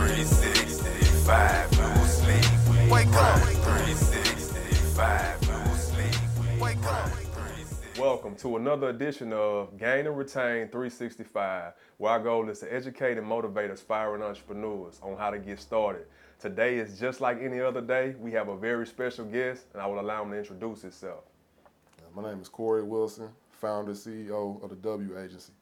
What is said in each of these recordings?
365, no sleep. Wake up. 365, no sleep. Wake up. Welcome to another edition of Gain and Retain 365, where our goal is to educate and motivate aspiring entrepreneurs on how to get started. Today is just like any other day. We have a very special guest, and I will allow him to introduce himself. My name is Corey Wilson, founder CEO of the W Agency.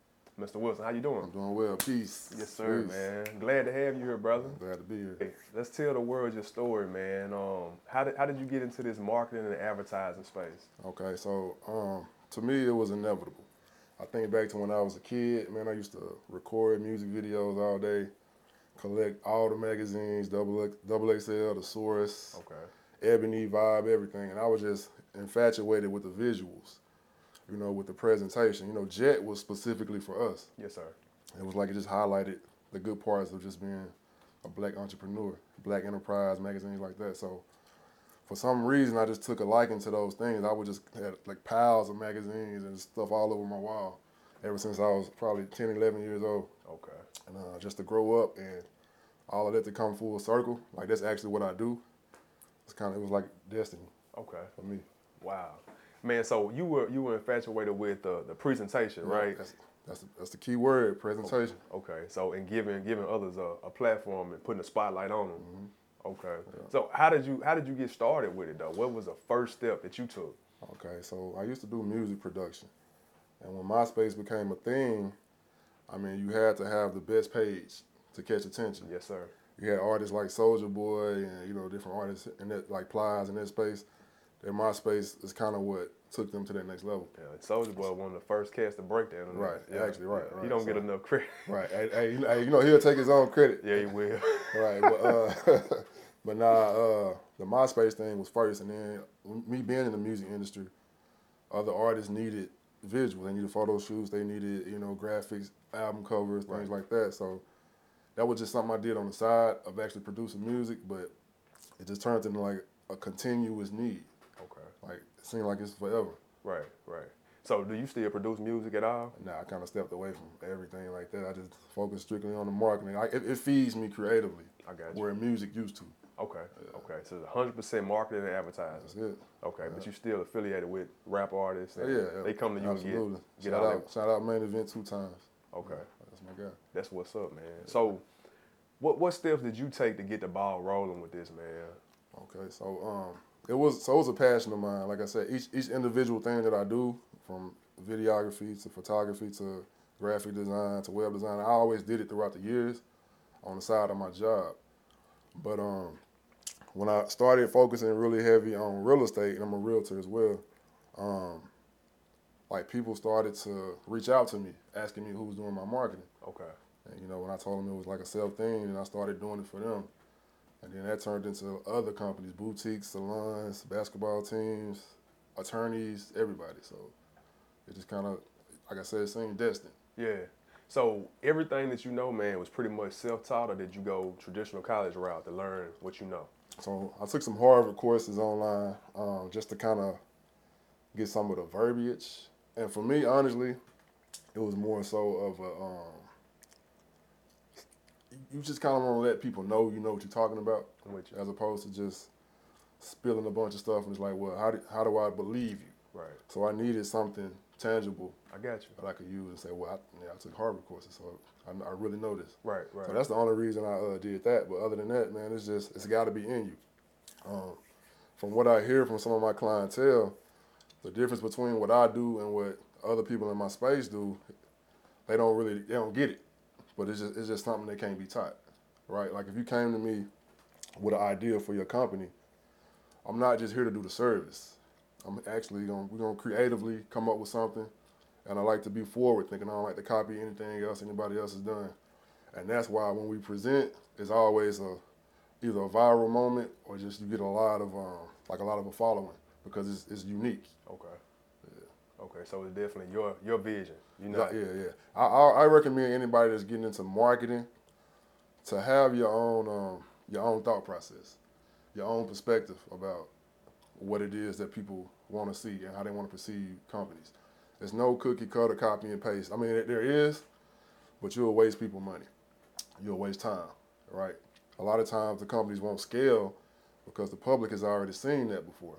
Mr. Wilson, how you doing? I'm doing well. Peace. Yes, sir, Peace. man. Glad to have you here, brother. Glad to be here. Hey, let's tell the world your story, man. Um, how did how did you get into this marketing and advertising space? Okay, so um, to me, it was inevitable. I think back to when I was a kid, man, I used to record music videos all day, collect all the magazines, Double X- Double XL, The Source, Okay. Ebony, Vibe, everything. And I was just infatuated with the visuals, you know, with the presentation. You know, Jet was specifically for us. Yes, sir. It was like it just highlighted the good parts of just being a black entrepreneur, black enterprise, magazines like that. So for some reason, I just took a liking to those things. I would just had like piles of magazines and stuff all over my wall ever since I was probably 10, 11 years old. Okay. And uh, just to grow up and all of that to come full circle, like that's actually what I do. It's kind of, it was like destiny Okay. for me. Wow. Man, so you were you were infatuated with the, the presentation, right? That's, that's, the, that's the key word, presentation. Okay, so in giving giving others a, a platform and putting a spotlight on them. Mm-hmm. Okay, so how did you how did you get started with it though? What was the first step that you took? Okay, so I used to do music production. And when MySpace became a thing, I mean, you had to have the best page to catch attention. Yes, sir. You had artists like Soulja Boy and, you know, different artists in that, like Plies in that space. Their MySpace is kind of what took them to that next level. Yeah, Soulja Boy one of the first cats to break that. Right, actually, right, He right, don't get enough credit. Right. hey, hey, you know, you know, he'll take his own credit. yeah, he will. Right. But, uh, but nah, uh, the MySpace thing was first. And then me being in the music industry, other artists needed visuals. They needed photo shoots. They needed, you know, graphics, album covers, things like that. So that was just something I did on the side of actually producing music. But it just turned into like a continuous need. okay, Like it seemed like it's forever. right, right. So do you still produce music at all? Now I kind of stepped away from everything like that. I just focused strictly on the marketing. I, it, it feeds me creatively, I got you. where music used to. Okay, okay. So it's 100 percent marketing and advertising. That's it. Okay, but you still affiliated with rap artists. Yeah, And yeah, They come to you absolutely. and get get shout all out, shout out main event two times. Okay. That's my guy. That's what's up, man. So, what what steps did you take to get the ball rolling with this, man? Okay, so um, it was so it was a passion of mine. Like I said, each each individual thing that I do, from videography to photography to graphic design to web design, I always did it throughout the years on the side of my job. But um, when I started focusing really heavy on real estate, and I'm a realtor as well, um, like people started to reach out to me, asking me who was doing my marketing. Okay. And you know, when I told them it was like a self thing, and I started doing it for them, and then that turned into other companies, boutiques, salons, basketball teams, attorneys, everybody. So it just kind of, like I said, it seemed destined. Yeah. So everything that you know, man, was pretty much self-taught, or did you go traditional college route to learn what you know? So I took some Harvard courses online um, just to kind of get some of the verbiage. And for me, honestly, it was more so of a, um, you just kind of want to let people know you know what you're talking about. You. as opposed to just spilling a bunch of stuff and it's like, well, how do, how do I believe you? Right. So I needed something tangible I got you. that I could use and say, well, I, yeah, I took Harvard courses, so I, I really know this. Right. Right. So that's the only reason I uh, did that. But other than that, man, it's just it's got to be in you. Um, from what I hear from some of my clientele, the difference between what I do and what other people in my space do, they don't really they don't get it. But it's just it's just something that can't be taught, right? Like if you came to me with an idea for your company, I'm not just here to do the service. I'm actually going we're gonna creatively come up with something, and I like to be forward thinking. I don't like to copy anything else anybody else has done, and that's why when we present, it's always a either a viral moment or just you get a lot of um, like a lot of a following because it's, it's unique. Okay. Okay. So it's definitely your your vision. You know. Yeah, yeah. I, I, I recommend anybody that's getting into marketing to have your own um, your own thought process, your own perspective about what it is that people want to see and how they want to perceive companies. There's no cookie cutter copy and paste. I mean, there is, but you'll waste people money. You'll waste time, right? a lot of times the companies won't scale because the public has already seen that before,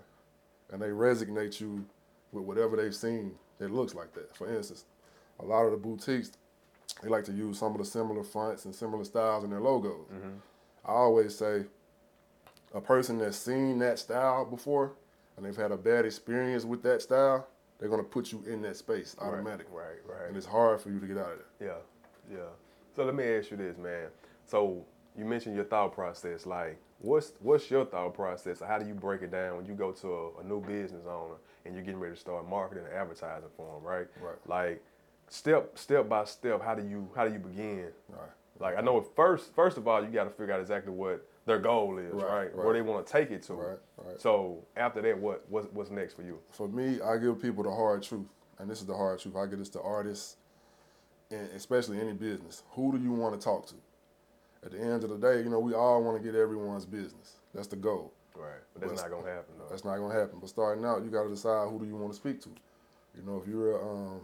and they resonate you with whatever they've seen that looks like that. For instance, a lot of the boutiques they like to use some of the similar fonts and similar styles in their logos. Mm-hmm. I always say a person that's seen that style before and they've had a bad experience with that style, they're gonna put you in that space automatically. Right, right. And it's hard for you to get out of there. Yeah, yeah. So let me ask you this, man. So you mentioned your thought process. Like, what's what's your thought process? How do you break it down when you go to a, a new business owner and you're getting ready to start marketing and advertising for them, right? Right. Like, step step by step, how do you how do you begin? Right. Like, I know at first first of all, you got to figure out exactly what their goal is, Right, right? Where they want to take it to. Right, right. So after that, what what's, what's next for you? For me, I give people the hard truth, and this is the hard truth. I give this to artists, and especially any business. Who do you want to talk to? At the end of the day, you know, we all want to get everyone's business. That's the goal. Right. But that's But- not gonna happen though. That's not gonna happen. But starting out, you got to decide who do you want to speak to. You know, if you're a, um,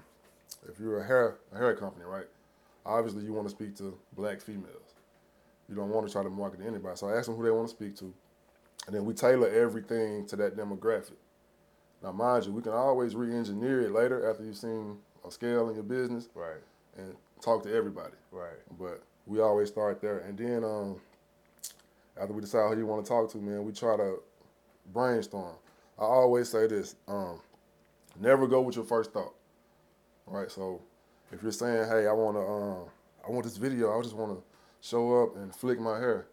if you're a hair a hair company, right? Obviously, you want to speak to black females. You don't want to try to market to anybody. So I ask them who they want to speak to, and then we tailor everything to that demographic. Now, mind you, we can always re-engineer it later after you've seen a scale in your business Right. and talk to everybody. Right. But we always start there, and then um, after we decide who you want to talk to, man, we try to brainstorm. I always say this: um, never go with your first thought. Right. So if you're saying, "Hey, I want to, um, I want this video. I just want to show up and flick my hair,"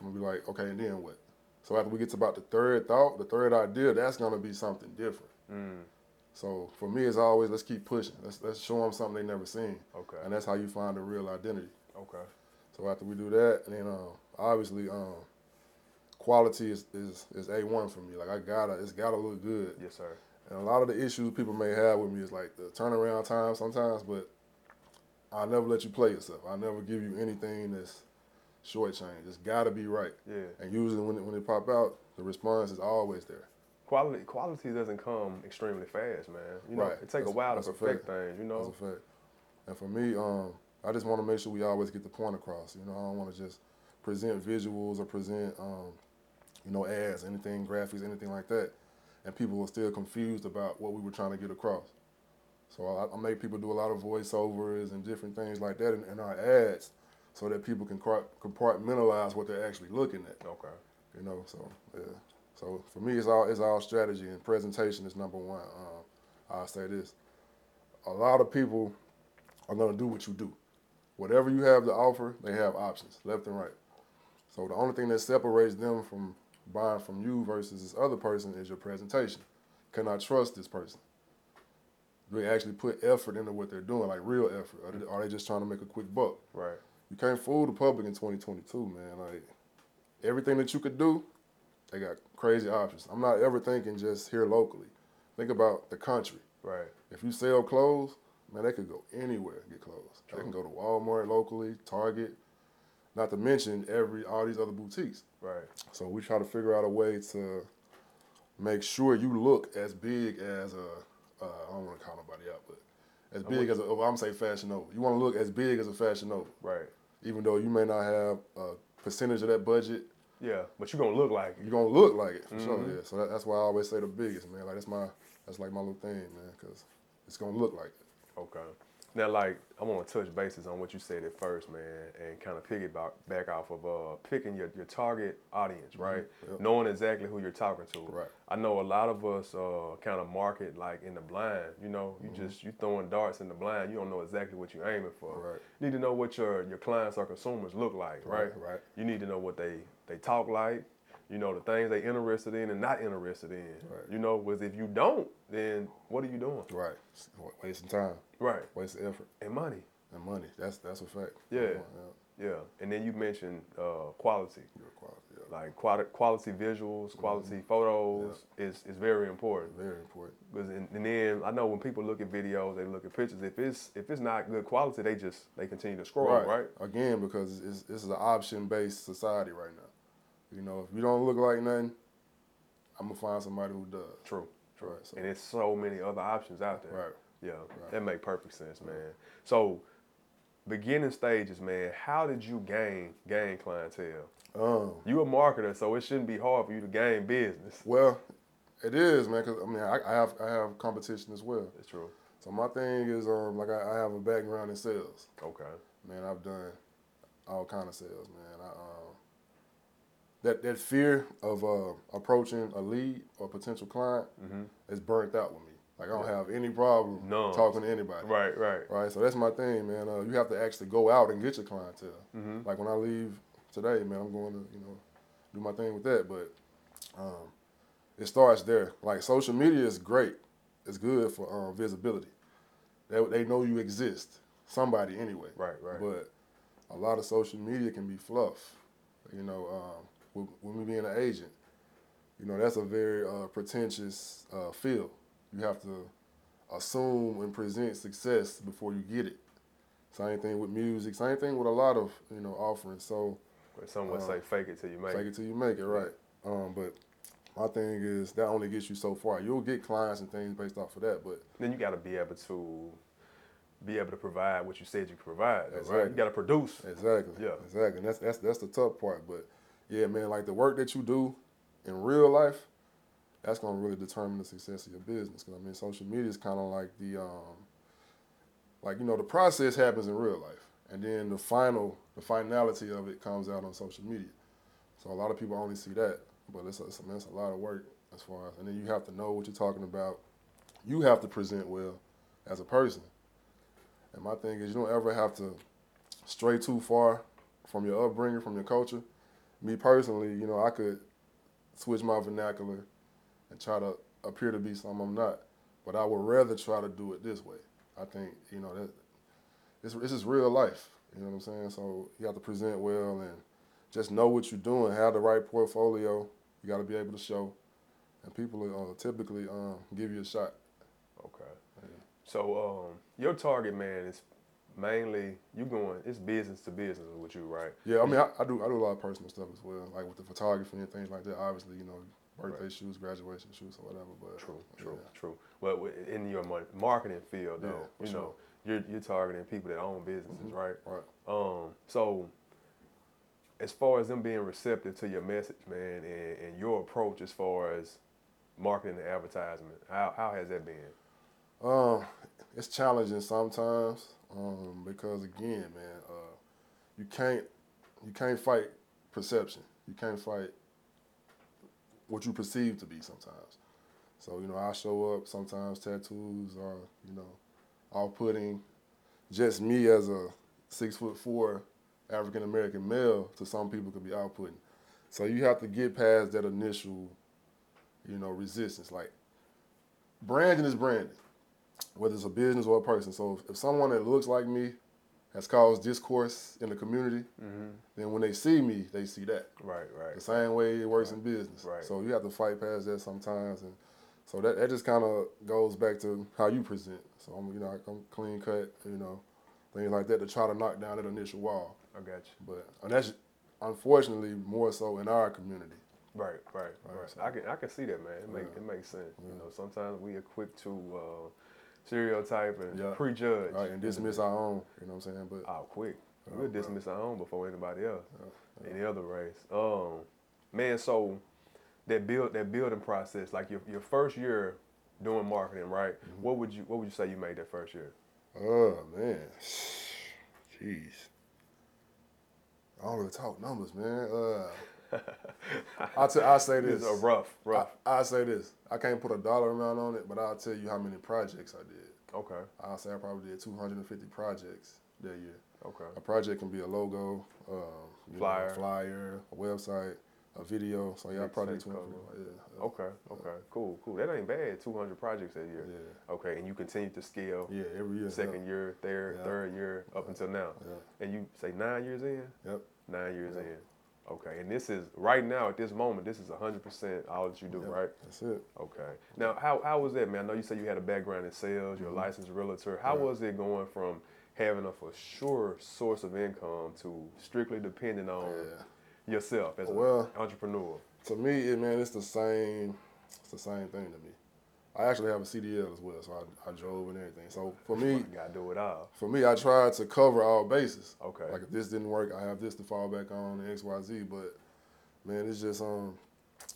I'm gonna be like, "Okay, and then what?" So after we get to about the third thought, the third idea, that's gonna be something different. Mm. So for me, it's always let's keep pushing. Let's let's show them something they never seen, Okay. and that's how you find a real identity. Okay. So after we do that, and then um, obviously um, quality is, is is a one for me. Like I gotta, it's gotta look good. Yes, sir. And a lot of the issues people may have with me is like the turnaround time sometimes, but I never let you play yourself. I never give you anything that's shortchanged. It's gotta be right. Yeah. And usually when it, when it pop out, the response is always there. Quality quality doesn't come extremely fast, man. You know, Right. it take a while to perfect things. You know. That's a fact. And for me, um, I just want to make sure we always get the point across. You know, I don't want to just present visuals or present, um, you know, ads, anything, graphics, anything like that, and people are still confused about what we were trying to get across. So I, I make people do a lot of voiceovers and different things like that in, in our ads, so that people can compartmentalize what they're actually looking at. Okay. You know, so yeah. So for me, it's all it's all strategy and presentation is number one. Um, I'll say this: a lot of people are gonna do what you do. Whatever you have to offer, they have options left and right. So the only thing that separates them from buying from you versus this other person is your presentation. Can I trust this person? Do they actually put effort into what they're doing, like real effort, or they- are they just trying to make a quick buck? Right. You can't fool the public in 2022, man. Like everything that you could do, they got crazy options. I'm not ever thinking just here locally. Think about the country. Right. If you sell clothes, man, they could go anywhere and get clothes. They can go to Walmart locally, Target, not to mention every all these other boutiques. Right. So we try to figure out a way to make sure you look as big as a uh, I don't want to call nobody out, but as big as a, oh, I'm gonna say Fashion Nova. You want to look as big as a Fashion Nova Right. even though you may not have a percentage of that budget, Yeah. But you're gonna look like it. you're gonna look like it for sure. Mhm. Yeah, so that, that's why I always say the biggest man. Like that's my that's like my little thing, man, because it's gonna look like it. Okay. Now, like, I want to touch bases on what you said at first, man, and kind of piggyback back off of uh, picking your, your target audience, right? Yep. Knowing exactly who you're talking to. Right. I know a lot of us uh, kind of market like in the blind. You know, you just you throwing darts in the blind. You don't know exactly what you're aiming for. Right. You need to know what your your clients or consumers look like, right? Right, right. You need to know what they they talk like. You know the things they interested in and not interested in. Right. You know, was if you don't, then what are you doing? Right. Wasting time, Right. wasting effort And money. and money. That's that's a fact. Yeah. yeah. Yeah, and then you mentioned uh, quality, Your quality, yeah. like quali- quality visuals, quality photos is, is very important. Very important. Because and, and then I know when people look at videos, they look at pictures. If it's if it's not good quality, they just they continue to scroll, right? Again, because it's, this is an option based society right now. You know, if you don't look like nothing, I'm gonna find somebody who does. True, true. Right, so- and there's so many other options out there. Right. Yeah, that make perfect sense, man. So beginning stages, man, how did you gain gain clientele? Um, You a marketer, so it shouldn't be hard for you to gain business. well, it is, man. Cause I mean, I, I have I have competition as well. That's true. So my thing is, um, like I, I have a background in sales. Okay. Man, I've done all kind of sales, man. I, um, that that fear of uh, approaching a lead or potential client is burnt out with me. Like I don't have any problem None. talking to anybody. Right, right. Right. So that's my thing, man. Uh, you have to actually go out and get your clientele. Mm-hmm. Like when I leave today, man, I'm going to you know do my thing with that. But um, it starts there. Like social media is great. It's good for um, visibility. They they know you exist. Somebody anyway. Right, right. But a lot of social media can be fluff. You know, um, with, with me being an agent, you know that's a very uh, pretentious uh, field. You have to assume and present success before you get it. Same thing with music. Same thing with a lot of you know offerings. So some would Uh, say fake it till you make Fake it. Fake it till you make it, right? Um, but my thing is that only gets you so far. You'll get clients and things based off of that, but Then you got to be able to be able to provide what you said you could provide. Right? Exactly. You got to produce. exactly, Yeah. exactly. And that's that's that's the tough part. But yeah, man, like the work that you do in real life, that's gonna really determine the success of your business. Because I mean, social media is kind of like the um, like you know, the process happens in real life, and then the final, the finality of it comes out on social media. So a lot of people only see that, but it's a, it's a, it's a lot of work as far as, and then you have to know what you're talking about. You have to present well as a person. And my thing is, you don't ever have to stray too far from your upbringing, from your culture. Me personally, you know, I could switch my vernacular and try to appear to be something I'm not, but I would rather try to do it this way. I think, you know, that it's, it's just real life. You know what I'm saying? So you have to present well and just know what you're doing. Have the right portfolio. You got to be able to show, and people uh, typically um, give you a shot. Okay. So um, your target man is mainly you going. It's business to business with you, right? Yeah, I mean, I, I do I do a lot of personal stuff as well, like with the photography and things like that. Obviously, you know, birthday shoots, graduation shoots, or whatever. But True, true, yeah. true. But in your marketing field, though, Yeah, you sure. know, you're you're targeting people that own businesses, right? Right. Um, so as far as them being receptive to your message, man, and, and your approach as far as marketing and advertisement, how how has that been? Um, it's challenging sometimes um, because again, man, uh, you can't you can't fight perception. You can't fight what you perceive to be sometimes. So you know, I show up sometimes tattoos are you know off-putting. Just me as a six foot four African American male to some people could be off-putting. So you have to get past that initial, you know, resistance. Like branding is branding whether it's a business or a person. So if, if someone that looks like me has caused discourse in the community, then when they see me, they see that. Right, right. The same way it works in business. Right. So you have to fight past that sometimes, and so that, that just kind of goes back to how you present. So I'm you know I'm clean cut, you know, things like that to try to knock down that initial wall. I got you. But that's unfortunately more so in our community. Right, right, right. so- I can I can see that, man. It make it makes sense. You know, sometimes we quick to uh, stereotype and Yeah. prejudge. Right, and dismiss our own. You know what I'm saying? But Oh, quick. Oh, We'll dismiss our own before anybody else. Any other race. Um, man, so that build that building process, like your your first year doing marketing, right? Mm-hmm. What would you what would you say you made that first year? Oh man, jeez. I don't really talk numbers, man. Uh, I t- I say this. It's a rough, rough. I, I say this. I can't put a dollar amount on it, but I'll tell you how many projects I did. okay, I'll say I probably did 250 projects that year. okay. A project can be a logo, um, you know, Flyer. a flyer, a website, a video. So yeah, probably safe 250. Yeah, yeah. Okay, okay, cool, cool. That ain't bad. Two hundred projects that year. Yeah. Okay, and you continue to scale. Yeah, every year. Second year, third, Yeah. third year, up until now. Yeah. And you say nine years in? Yep. Nine years Yeah. in. Okay, and this is right now at this moment. This is hundred percent all that you do, Yep. right? That's it. Okay. Now, how how was that, man? I know you said you had a background in sales. You're a licensed realtor. How Mm-hmm. Right. was it going from having a for sure source of income to strictly depending on Yeah. yourself as Well- an entrepreneur? To me, it, man, it's the same. It's the same thing to me. I actually have a CDL as well, so I, I drove and everything. So for me, You gotta do it all. for me, I tried to cover all bases. Okay. Like if this didn't work, I have this to fall back on X, Y, Z. But man, it's just um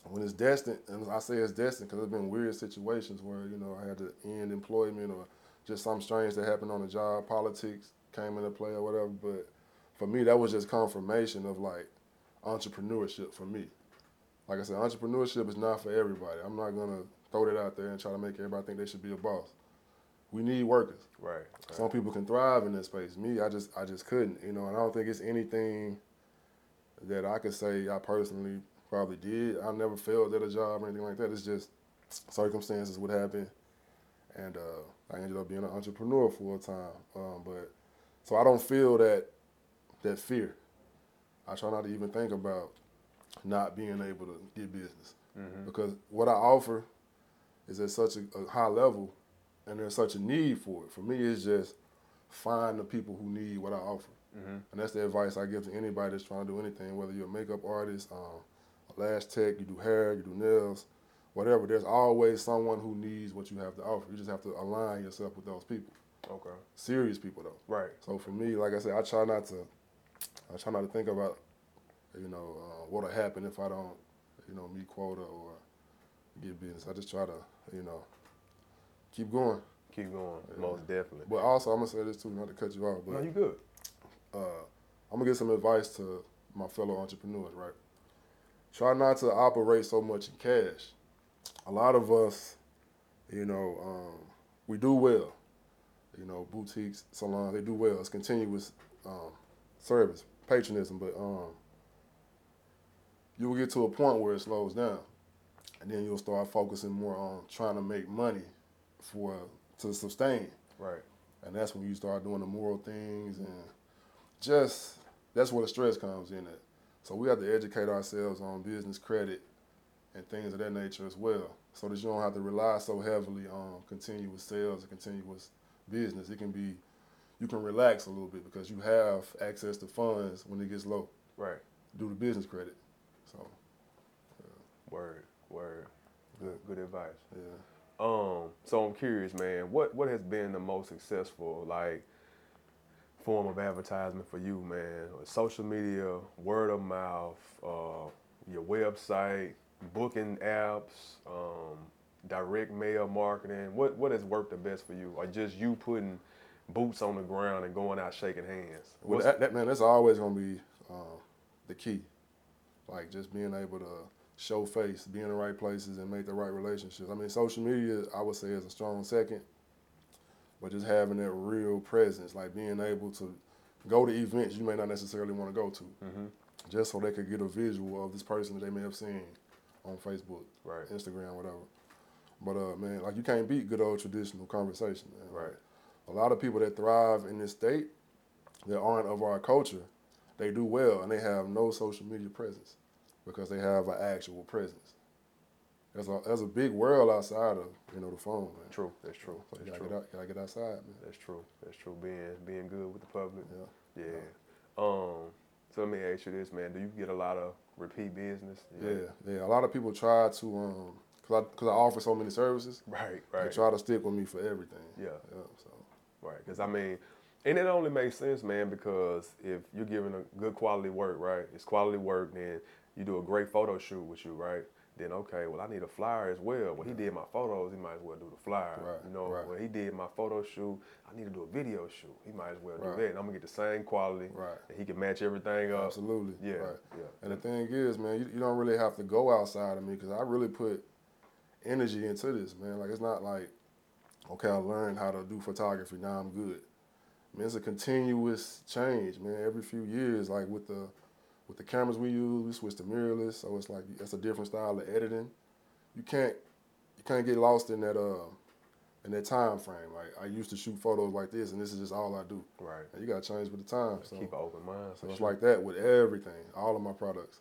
when it's destined, and I say it's destined because there's been weird situations where you know I had to end employment or just something strange that happened on the job, politics came into play or whatever. But for me, that was just confirmation of like entrepreneurship for me. Like I said, entrepreneurship is not for everybody. I'm not gonna throw that out there and try to make everybody think they should be a boss. We need workers. Right. right. Some people can thrive in this space. Me, I just I just couldn't, you know, and I don't think it's anything that I could say I personally probably did. I never failed at a job or anything like that. It's just circumstances would happen and uh, I ended up being an entrepreneur a time. Um, but so I don't feel that that fear. I try not to even think about not being able to get business because what I offer is at such a, a high level and there's such a need for it. For me, it's just find the people who need what I offer. And that's the advice I give to anybody that's trying to do anything, whether you're a makeup artist, um, a lash tech, you do hair, you do nails, whatever. There's always someone who needs what you have to offer. You just have to align yourself with those people. Okay. Serious people, though. Right. So for me, like I said, I try not to, I try not to think about, you know, uh, what'll happen if I don't, you know, meet quota or get business. I just try to, you know, keep going. Keep going. Most definitely. But also, I'm gonna say this too, not to cut you off, but no, you good. uh, I'm gonna give some advice to my fellow entrepreneurs. Right, try not to operate so much in cash. A lot of us, you know, um, we do well. You know, boutiques, salons, they do well. It's continuous um, service, patronism, but um, you will get to a point where it slows down, and then you'll start focusing more on trying to make money for to sustain Right. and that's when you start doing the moral things and just that's where the stress comes in at. So we have to educate ourselves on business credit and things of that nature as well, so that you don't have to rely so heavily on continuous sales and continuous business. It can be you can relax a little bit because you have access to funds when it gets low Right. due to business credit. So Word. Word. Good. Good advice. yeah. Um, so I'm curious, man. What what has been the most successful like form of advertisement for you, man? Social media, word of mouth, uh, your website, booking apps, um, direct mail marketing. What what has worked the best for you? Or just you putting boots on the ground and going out shaking hands? Well, that, that man, that's always gonna be um, the key. Like just being able to show face, be in the right places, and make the right relationships. I mean, social media, I would say, is a strong second, but just having that real presence, like being able to go to events you may not necessarily want to go to, just so they could get a visual of this person that they may have seen on Facebook, Right. Instagram, whatever. But uh, man, like you can't beat good old traditional conversation, man. Right. A lot of people that thrive in this state that aren't of our culture, they do well and they have no social media presence because they have an actual presence. There's a there's a big world outside of you know the phone, man. True. That's true. So you gotta true. get out, gotta get outside, man. That's true. That's true. Being being good with the public. Yeah. Yeah. Um. So let me ask you this, man. Do you get a lot of repeat business? Yeah, yeah. A lot of people try to um, cause I, cause I offer so many services. Right. right. They try to stick with me for everything. Yeah. Yeah. So Right. Because I mean, and it only makes sense, man. Because if you're giving a good quality work, right? It's quality work. Then you do a great photo shoot with you, right? Then okay, well I need a flyer as well. When he did my photos, he might as well do the flyer. Right, You know, right. when he did my photo shoot, I need to do a video shoot. He might as well Right. do that. And I'm gonna get the same quality. Right. And he can match everything up. Absolutely. Yeah. Right. Yeah. And the thing is, man, you, you don't really have to go outside of me because I really put energy into this, man. Like it's not like, okay, I learned how to do photography. Now I'm good. Man, it's a continuous change, man. Every few years, like with the with the cameras we use, we switch to mirrorless, so it's like that's a different style of editing. You can't you can't get lost in that uh in that time frame. Like I used to shoot photos like this, and this is just all I do. Right. And you gotta change with the time. So Keep an open mind. so it's sure. like that with everything, all of my products.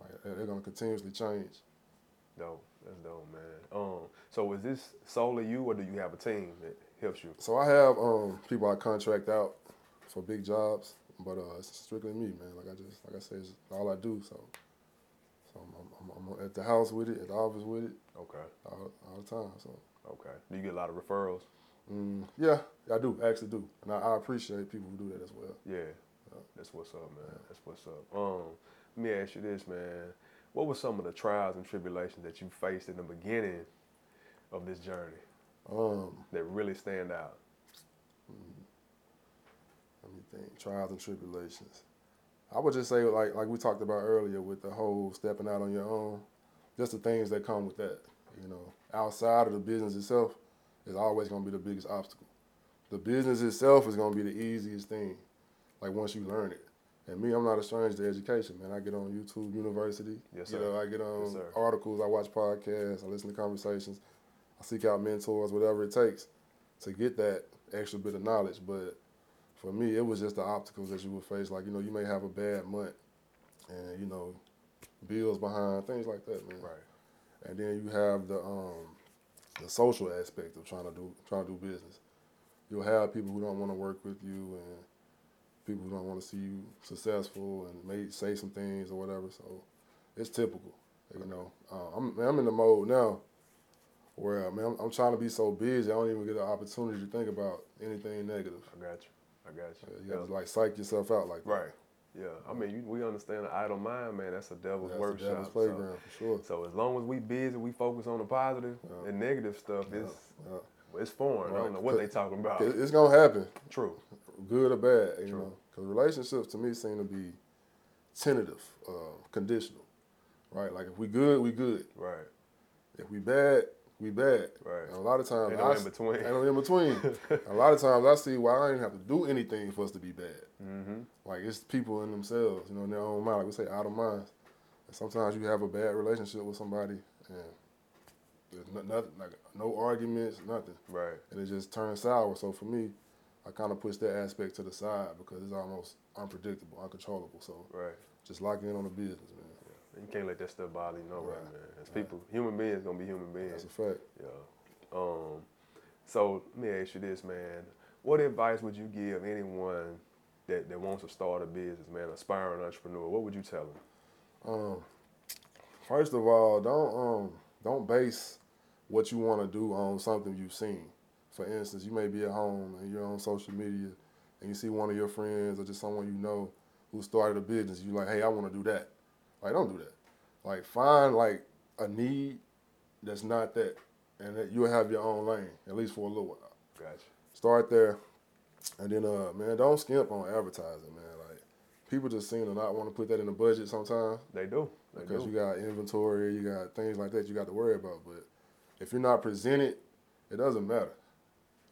Like they're- they're gonna continuously change. Dope. That's dope, man. Um. So is this solely you, or do you have a team that helps you? So I have um, people I contract out for big jobs, but uh, it's strictly me, man. Like I just, like I said, it's all I do. So, so I'm, I'm, I'm, at the house with it, at the office with it, Okay. all, all the time. So Okay. Do you get a lot of referrals? Mm, yeah, I do actually do, and I, I appreciate people who do that as well. Yeah. That's what's up, man. That's what's up. Um, let me ask you this, man. What were some of the trials and tribulations that you faced in the beginning of this journey Um, that really stand out? let me think. Trials and tribulations. I would just say, like like we talked about earlier, with the whole stepping out on your own, just the things that come with that. You know, outside of the business itself, is always going to be the biggest obstacle. The business itself is going to be the easiest thing. Like once you learn it. And me, I'm not a stranger to education, man. I get on YouTube University. Yes, sir. You know, I get on Yes, articles, I watch podcasts, I listen to conversations, I seek out mentors, whatever it takes to get that extra bit of knowledge. But for me, it was just the obstacles that you would face. Like, you know, you may have a bad month and, you know, bills behind, things like that, man. Right. And then you have the um, the social aspect of trying to do trying to do business. You'll have people who don't want to work with you and people who don't want to see you successful and may say some things or whatever. So it's typical, you know. Uh, I'm I'm in the mode now where man, I'm, I'm trying to be so busy I don't even get the opportunity to think about anything negative. I got you. I got you. You got to like psych yourself out like that. Right. Yeah. I mean, you, we understand the idle mind, man. That's a devil's That's workshop. devil's so- playground for sure. So, as long as we busy, we focus on the positive Yeah. and negative stuff. It's Yeah. it's foreign. I don't know what they talking about. It's gonna happen. True. good or bad, you True. know. Because relationships to me seem to be tentative, uh, conditional, right? Like if we good, we good. Right. If we bad, we bad. Right. And a lot of times, Ain't no I in between. Ain't no in between. a lot of times, I see why I ain't have to do anything for us to be bad. Mm-hmm. Like it's people in themselves, you know, in their own mind. Like we say, out of minds. And sometimes you have a bad relationship with somebody, and there's no, nothing, like no arguments, nothing Right. and it just turns sour. So for me, I kind of push that aspect to the side because it's almost unpredictable, uncontrollable. So Right. just lock in on the business, man. You can't let that stuff bother you, no way, Right. man. As people, human beings gonna be human beings. That's a fact. Yeah. Um. So let me ask you this, man. What advice would you give anyone that, that wants to start a business, man, aspiring entrepreneur? What would you tell them? Um, first of all, don't um, don't base what you want to do on something you've seen. For instance, you may be at home and you're on social media and you see one of your friends or just someone you know who started a business. You're like, hey, I want to do that. Like, don't do that. Like, find like a need that's not that, and that you'll have your own lane at least for a little while. Gotcha. Start there, and then uh, man, don't skimp on advertising, man. Like, people just seem to not want to put that in the budget sometimes They do. They because do. you got inventory, you got things like that you got to worry about. But if you're not presented, it doesn't matter,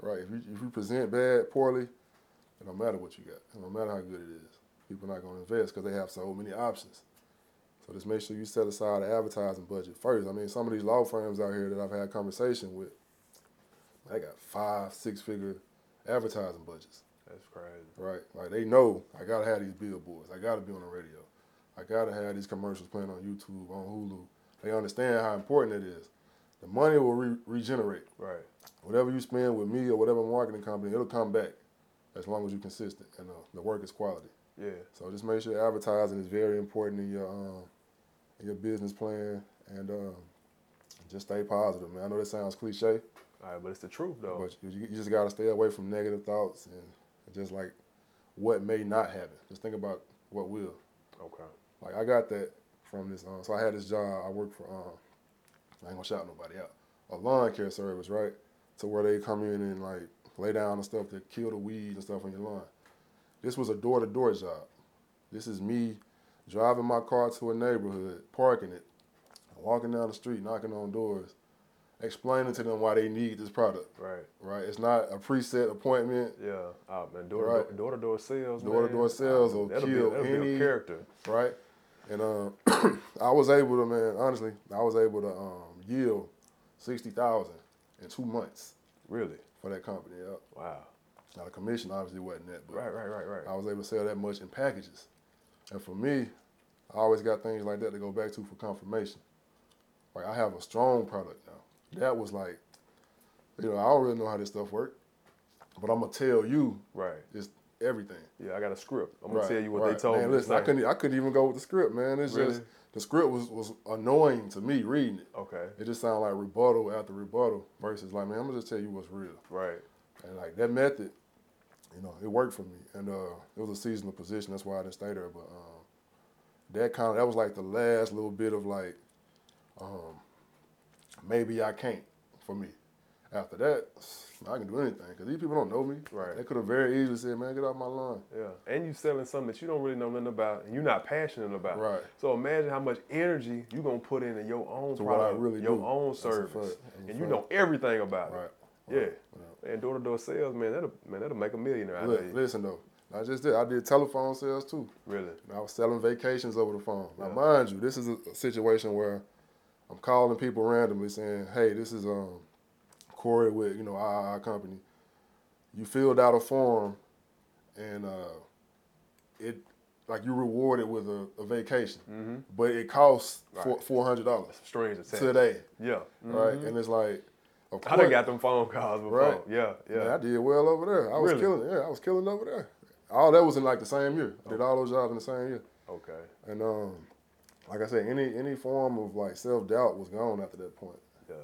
right? If you if you present bad, poorly, it don't matter what you got. It don't matter how good it is. People are not gonna invest because they have so many options. So just make sure you set aside an advertising budget first. I mean, some of these law firms out here that I've had conversation with, they got five, six figure advertising budgets That's crazy. right? Like they know I gotta have these billboards. I gotta be on the radio. I gotta have these commercials playing on YouTube, on Hulu. They understand how important it is. The money will re- regenerate. Right. Whatever you spend with me or whatever marketing company, it'll come back as long as you're consistent and uh, the work is quality. Yeah. So just make sure advertising is very important in your um, your business plan and um, just stay positive, man. I know that sounds cliche, All right, but it's the truth though. but you, you just gotta stay away from negative thoughts and, and just like what may not happen. Just think about what will. okay. Like I got that from this. Um, so I had this job. I worked for. Um, I ain't gonna shout nobody out. A lawn care service, right? To where they come in and like lay down the stuff to kill the weeds and stuff on your lawn. This was a door to door job. This is me driving my car to a neighborhood, parking it, walking down the street, knocking on doors, explaining to them why they need this product. Right. Right? It's not a preset appointment. Yeah. Oh man, door Right. to door, to door sales. Door to door sales will that'll kill be, that'll be any- a character. right? And um, I was able to, man, honestly, I was able to um, yield sixty thousand in two months Really. for that company. Yeah. Wow. Now the commission obviously wasn't that, but Right. Right. Right. Right. I was able to sell that much in packages. And for me, I always got things like that to go back to for confirmation. Like I have a strong product now. That was like, you know, I don't really know how this stuff works, but I'm gonna tell you Right. it's everything. Yeah, I got a script. I'm gonna Right, tell you what right. they told man, me. Listen, I couldn't, I couldn't even go with the script, man. It's Really? just the script was was annoying to me reading it. Okay. It just sounded like rebuttal after rebuttal versus like, man, I'm gonna just tell you what's real. Right. And like that method, you know, it worked for me. And uh, it was a seasonal position. That's why I didn't stay there. But um, that kind of that was like the last little bit of like, um, maybe I can't for me. After that, I can do anything because these people don't know me. Right. They could have very easily said, "Man, get off my lawn." Yeah. And you're selling something that you don't really know nothing about and you're not passionate about. Right. So imagine how much energy you are gonna put into your own To product, really your do. own service. fact. And you know everything about Right. it. Right. Yeah. Man, door to door sales, man, that'll man, that'll make a millionaire Look, of listen though, not just that. I did telephone sales too. Really. And I was selling vacations over the phone. Now, Yeah. mind you, this is a, situation where I'm calling people randomly saying, "Hey, this is um Corey with you know our, company. You filled out a form, and uh, it like you rewarded with a, a vacation, but it costs Mm-hmm. Right. four hundred dollars Strings attached. today, Yeah. right? And it's like, of I done got them phone calls before. Right. Yeah, yeah. Man, I did well over there. I was Really? killing. Yeah, I was killing over there. All that was in like the same year. I did all those jobs in the same year. okay. And um, like I said, any any form of like self doubt was gone after that point. Yeah.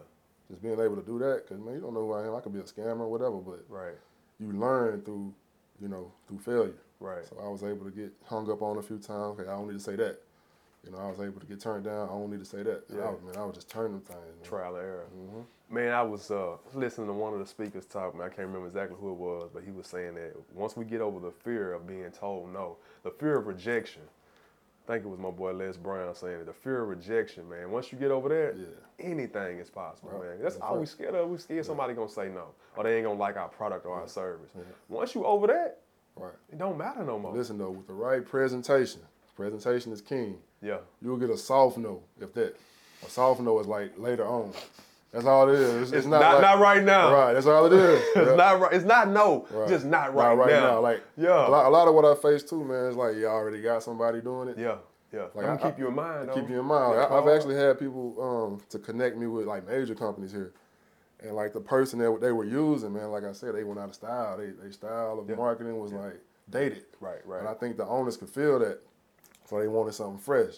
Just being able to do that, because man, you don't know who I am. I could be a scammer or whatever, but Right. you learn through, you know, through failure. Right. So I was able to get hung up on a few times. Okay, I don't need to say that. You know, I was able to get turned down. I don't need to say that. And I Yeah. was, man, I was just turning things. Man. Trial and error. Mm-hmm. Man, I was uh, listening to one of the speakers talk. Man, I can't remember exactly who it was, but he was saying that once we get over the fear of being told no, the fear of rejection. I think it was my boy Les Brown saying it. The fear of rejection, man. Once you get over that, Yeah. anything is possible, Right. man. That's That's all we scared of. We scared somebody gonna say no, or they ain't gonna like our product or our service. Yeah. Once you over that, Right. it don't matter no more. Listen though, with the right presentation, presentation is king. Yeah. You'll get a soft no if that. A soft no is like later on. That's all it is. It's, It's not not, like- not right now. Right. That's all it is. It's Yeah. not right. It's not no. Just not right. Not right, now. Like Yeah. a lot, a lot of what I face too, man, is like you already got somebody doing it. Yeah. Yeah. Like, me I- keep you in mind. Keep you in mind. Like, I, I've actually had people um, to connect me with like major companies here, and like the person that they were using, man. Like I said, they went out of style. They they style of Yeah. marketing was like dated. Right, right. And I think the owners could feel that, so they wanted something fresh.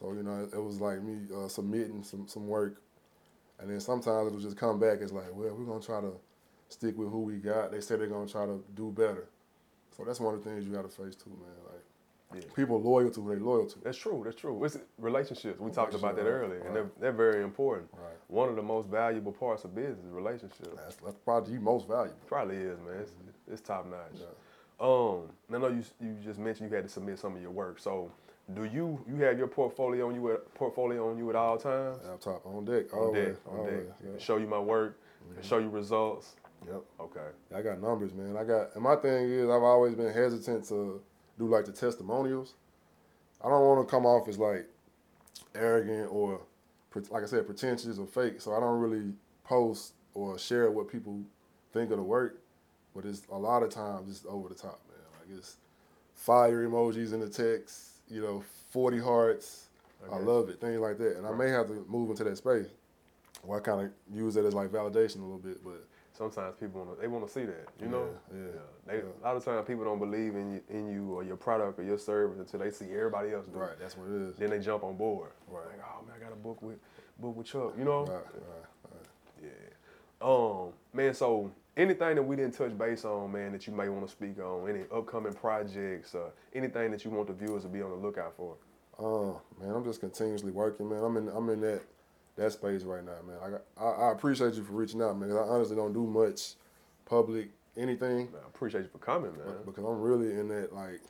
So you know, it, it was like me uh, submitting some some work, and then sometimes it'll just come back It's like, well, we're gonna try to stick with who we got. They say they're gonna try to do better. So that's one of the things you got to face too, man. Like Yeah. people loyal to who they loyal to. That's true. That's true. It's relationships. We talked about that earlier, and they're, they're very important. Right. One of the most valuable parts of business is relationships. That's, that's probably the most valuable. Probably is, man. It's, it's top notch. Yeah. Um, I know you you just mentioned you had to submit some of your work. So, do you you have your portfolio on you at portfolio on you at all times? Laptop on deck, On always, deck, on always. deck. Yeah. Show you my work, mm-hmm. show you results. Yep. Okay. I got numbers, man. I got, and my thing is, I've always been hesitant to do like the testimonials. I don't want to come off as like arrogant or, like I said, pretentious or fake. So I don't really post or share what people think of the work. But it's a lot of times it's over the top, man. Like it's fire emojis in the text, you know, forty hearts. I love it, things like that. And I may have to move into that space where I kind of use it as like validation a little bit, but. Sometimes people want to they want to see that, you know. Yeah, yeah, They, yeah. A lot of times people don't believe in you, in you or your product or your service until they see everybody else do. it. Right, that's what it is. Then they jump on board. Right. Like, oh man, I got a book with book with Chuck. You know. Right, right, right. Yeah. Um, man, so anything that we didn't touch base on, man, that you may want to speak on, any upcoming projects, uh, anything that you want the viewers to be on the lookout for. Uh, man, I'm just continuously working, man. I'm in, I'm in that, that space right now, man. I, got, I, I appreciate you for reaching out, man. I honestly don't do much public anything Man, I appreciate you for coming, man. because I'm really in that like,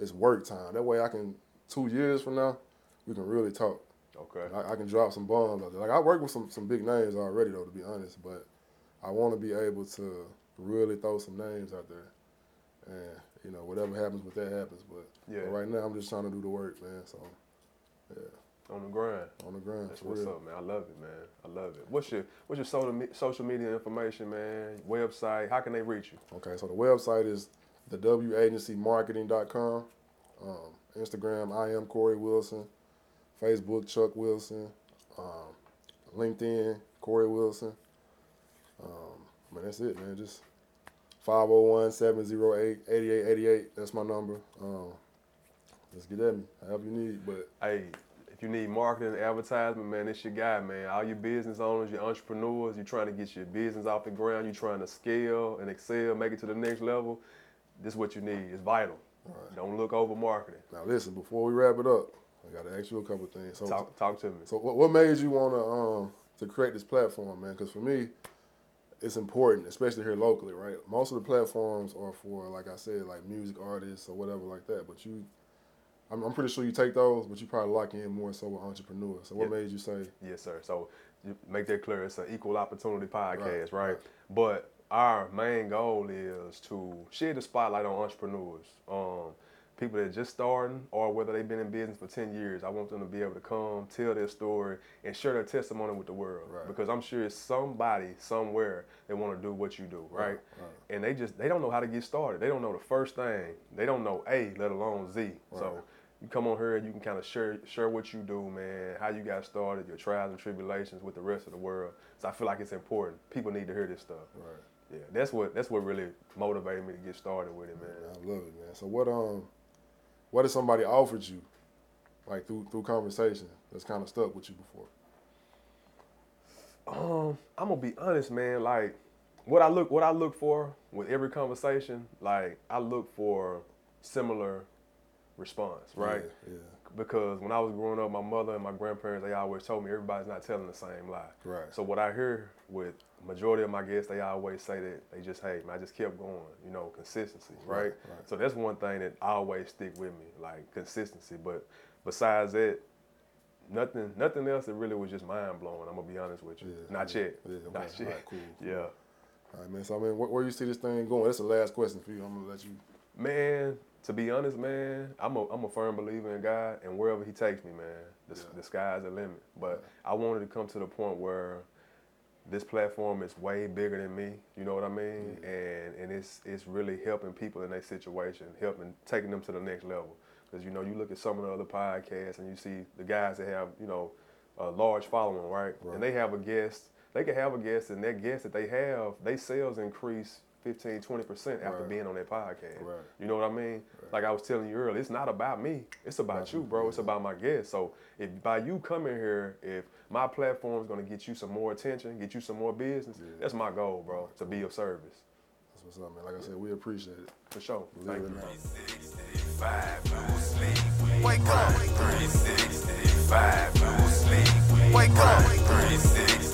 it's work time. That way, I can two years from now, we can really talk. Okay. I, I can drop some bombs out there. Like I work with some some big names already, though, to be honest. But I want to be able to really throw some names out there, and you know, whatever happens with that happens. But Yeah. but right now, I'm just trying to do the work, man. So yeah. On the grind. on the ground. That's what's real. up, man. I love it, man. I love it. What's your What's your social me- social media information, man? Website? How can they reach you? Okay, so the website is the thewagencymarketing.com. Um, Instagram, I am Corey Wilson. Facebook, Chuck Wilson. Um, LinkedIn, Corey Wilson. Um, man, that's it, man. Just 501-708-8888. That's my number. Um, just get at me, however you need. But Hey, if you need marketing and advertisement, man, it's your guy, man. All you business owners, your entrepreneurs, you're trying to get your business off the ground, you're trying to scale and excel, make it to the next level. This is what you need. It's vital. Don't look over marketing. now listen, before we wrap it up, I got to ask you a couple of things. So, Talk, talk to me. so what, what made you want to um to create this platform, man? Because for me, it's important, especially here locally, right? Most of the platforms are for, like I said, like music artists or whatever like that. But you, I'm, I'm pretty sure you take those, but you probably lock in more so with entrepreneurs. So what Yeah. made you say, Yes, sir. So you make that clear. It's an equal opportunity podcast, Right, right? right. But our main goal is to shed the spotlight on entrepreneurs, um, people that just starting, or whether they've been in business for ten years. I want them to be able to come, tell their story, and share their testimony with the world. Right. Because I'm sure it's somebody somewhere that want to do what you do, right? Right, right. And they just they don't know how to get started. They don't know the first thing. They don't know A, let alone Z. So you come on here and you can kind of share share what you do, man, how you got started, your trials and tribulations with the rest of the world. So I feel like it's important. People need to hear this stuff. right? Yeah, that's what that's what really motivated me to get started with it, man. I love it, man. So what um, what if somebody offered you, like through through conversation, that's kind of stuck with you before? Um, I'm gonna be honest, man. Like, what I look, what I look for with every conversation, like I look for similar response, right? Yeah. yeah. Because when I was growing up, my mother and my grandparents, they always told me everybody's not telling the same lie. Right. So what I hear with majority of my guests, they always say that they just, hey, man, I just kept going, you know, consistency, right? Right. So that's one thing that always stick with me, like consistency. But besides that, nothing, nothing else that really was just mind blowing. I'm gonna be honest with you. Yeah, not yeah, yet. yeah, not man. yet. Cool. Yeah. All right, man. So I mean, where, where you see this thing going? That's the last question for you. I'm gonna let you. Man, to be honest, man, I'm a I'm a firm believer in God, and wherever He takes me, man, the, Yeah. the sky's the limit. But I wanted to come to the point where this platform is way bigger than me. You know what I mean? And and it's it's really helping people in their situation, helping taking them to the next level. Because you know, you look at some of the other podcasts, and you see the guys that have you know a large following, right? Right. And they have a guest. They can have a guest, and that guest that they have, they sales increase 15, 20 percent after Right. being on that podcast. Right. You know what I mean? Like I was telling you earlier, it's not about me. It's about About you, you, bro. It's about my guests. So if by you coming here, if my platform is gonna get you some more attention, get you some more business, Yeah. that's my goal, bro. To be of service. That's what's up, man. Like I said, we appreciate it. For sure. Believe Thank it you. or 365, sleep. Wake up. 365, no sleep. Wake up. 365.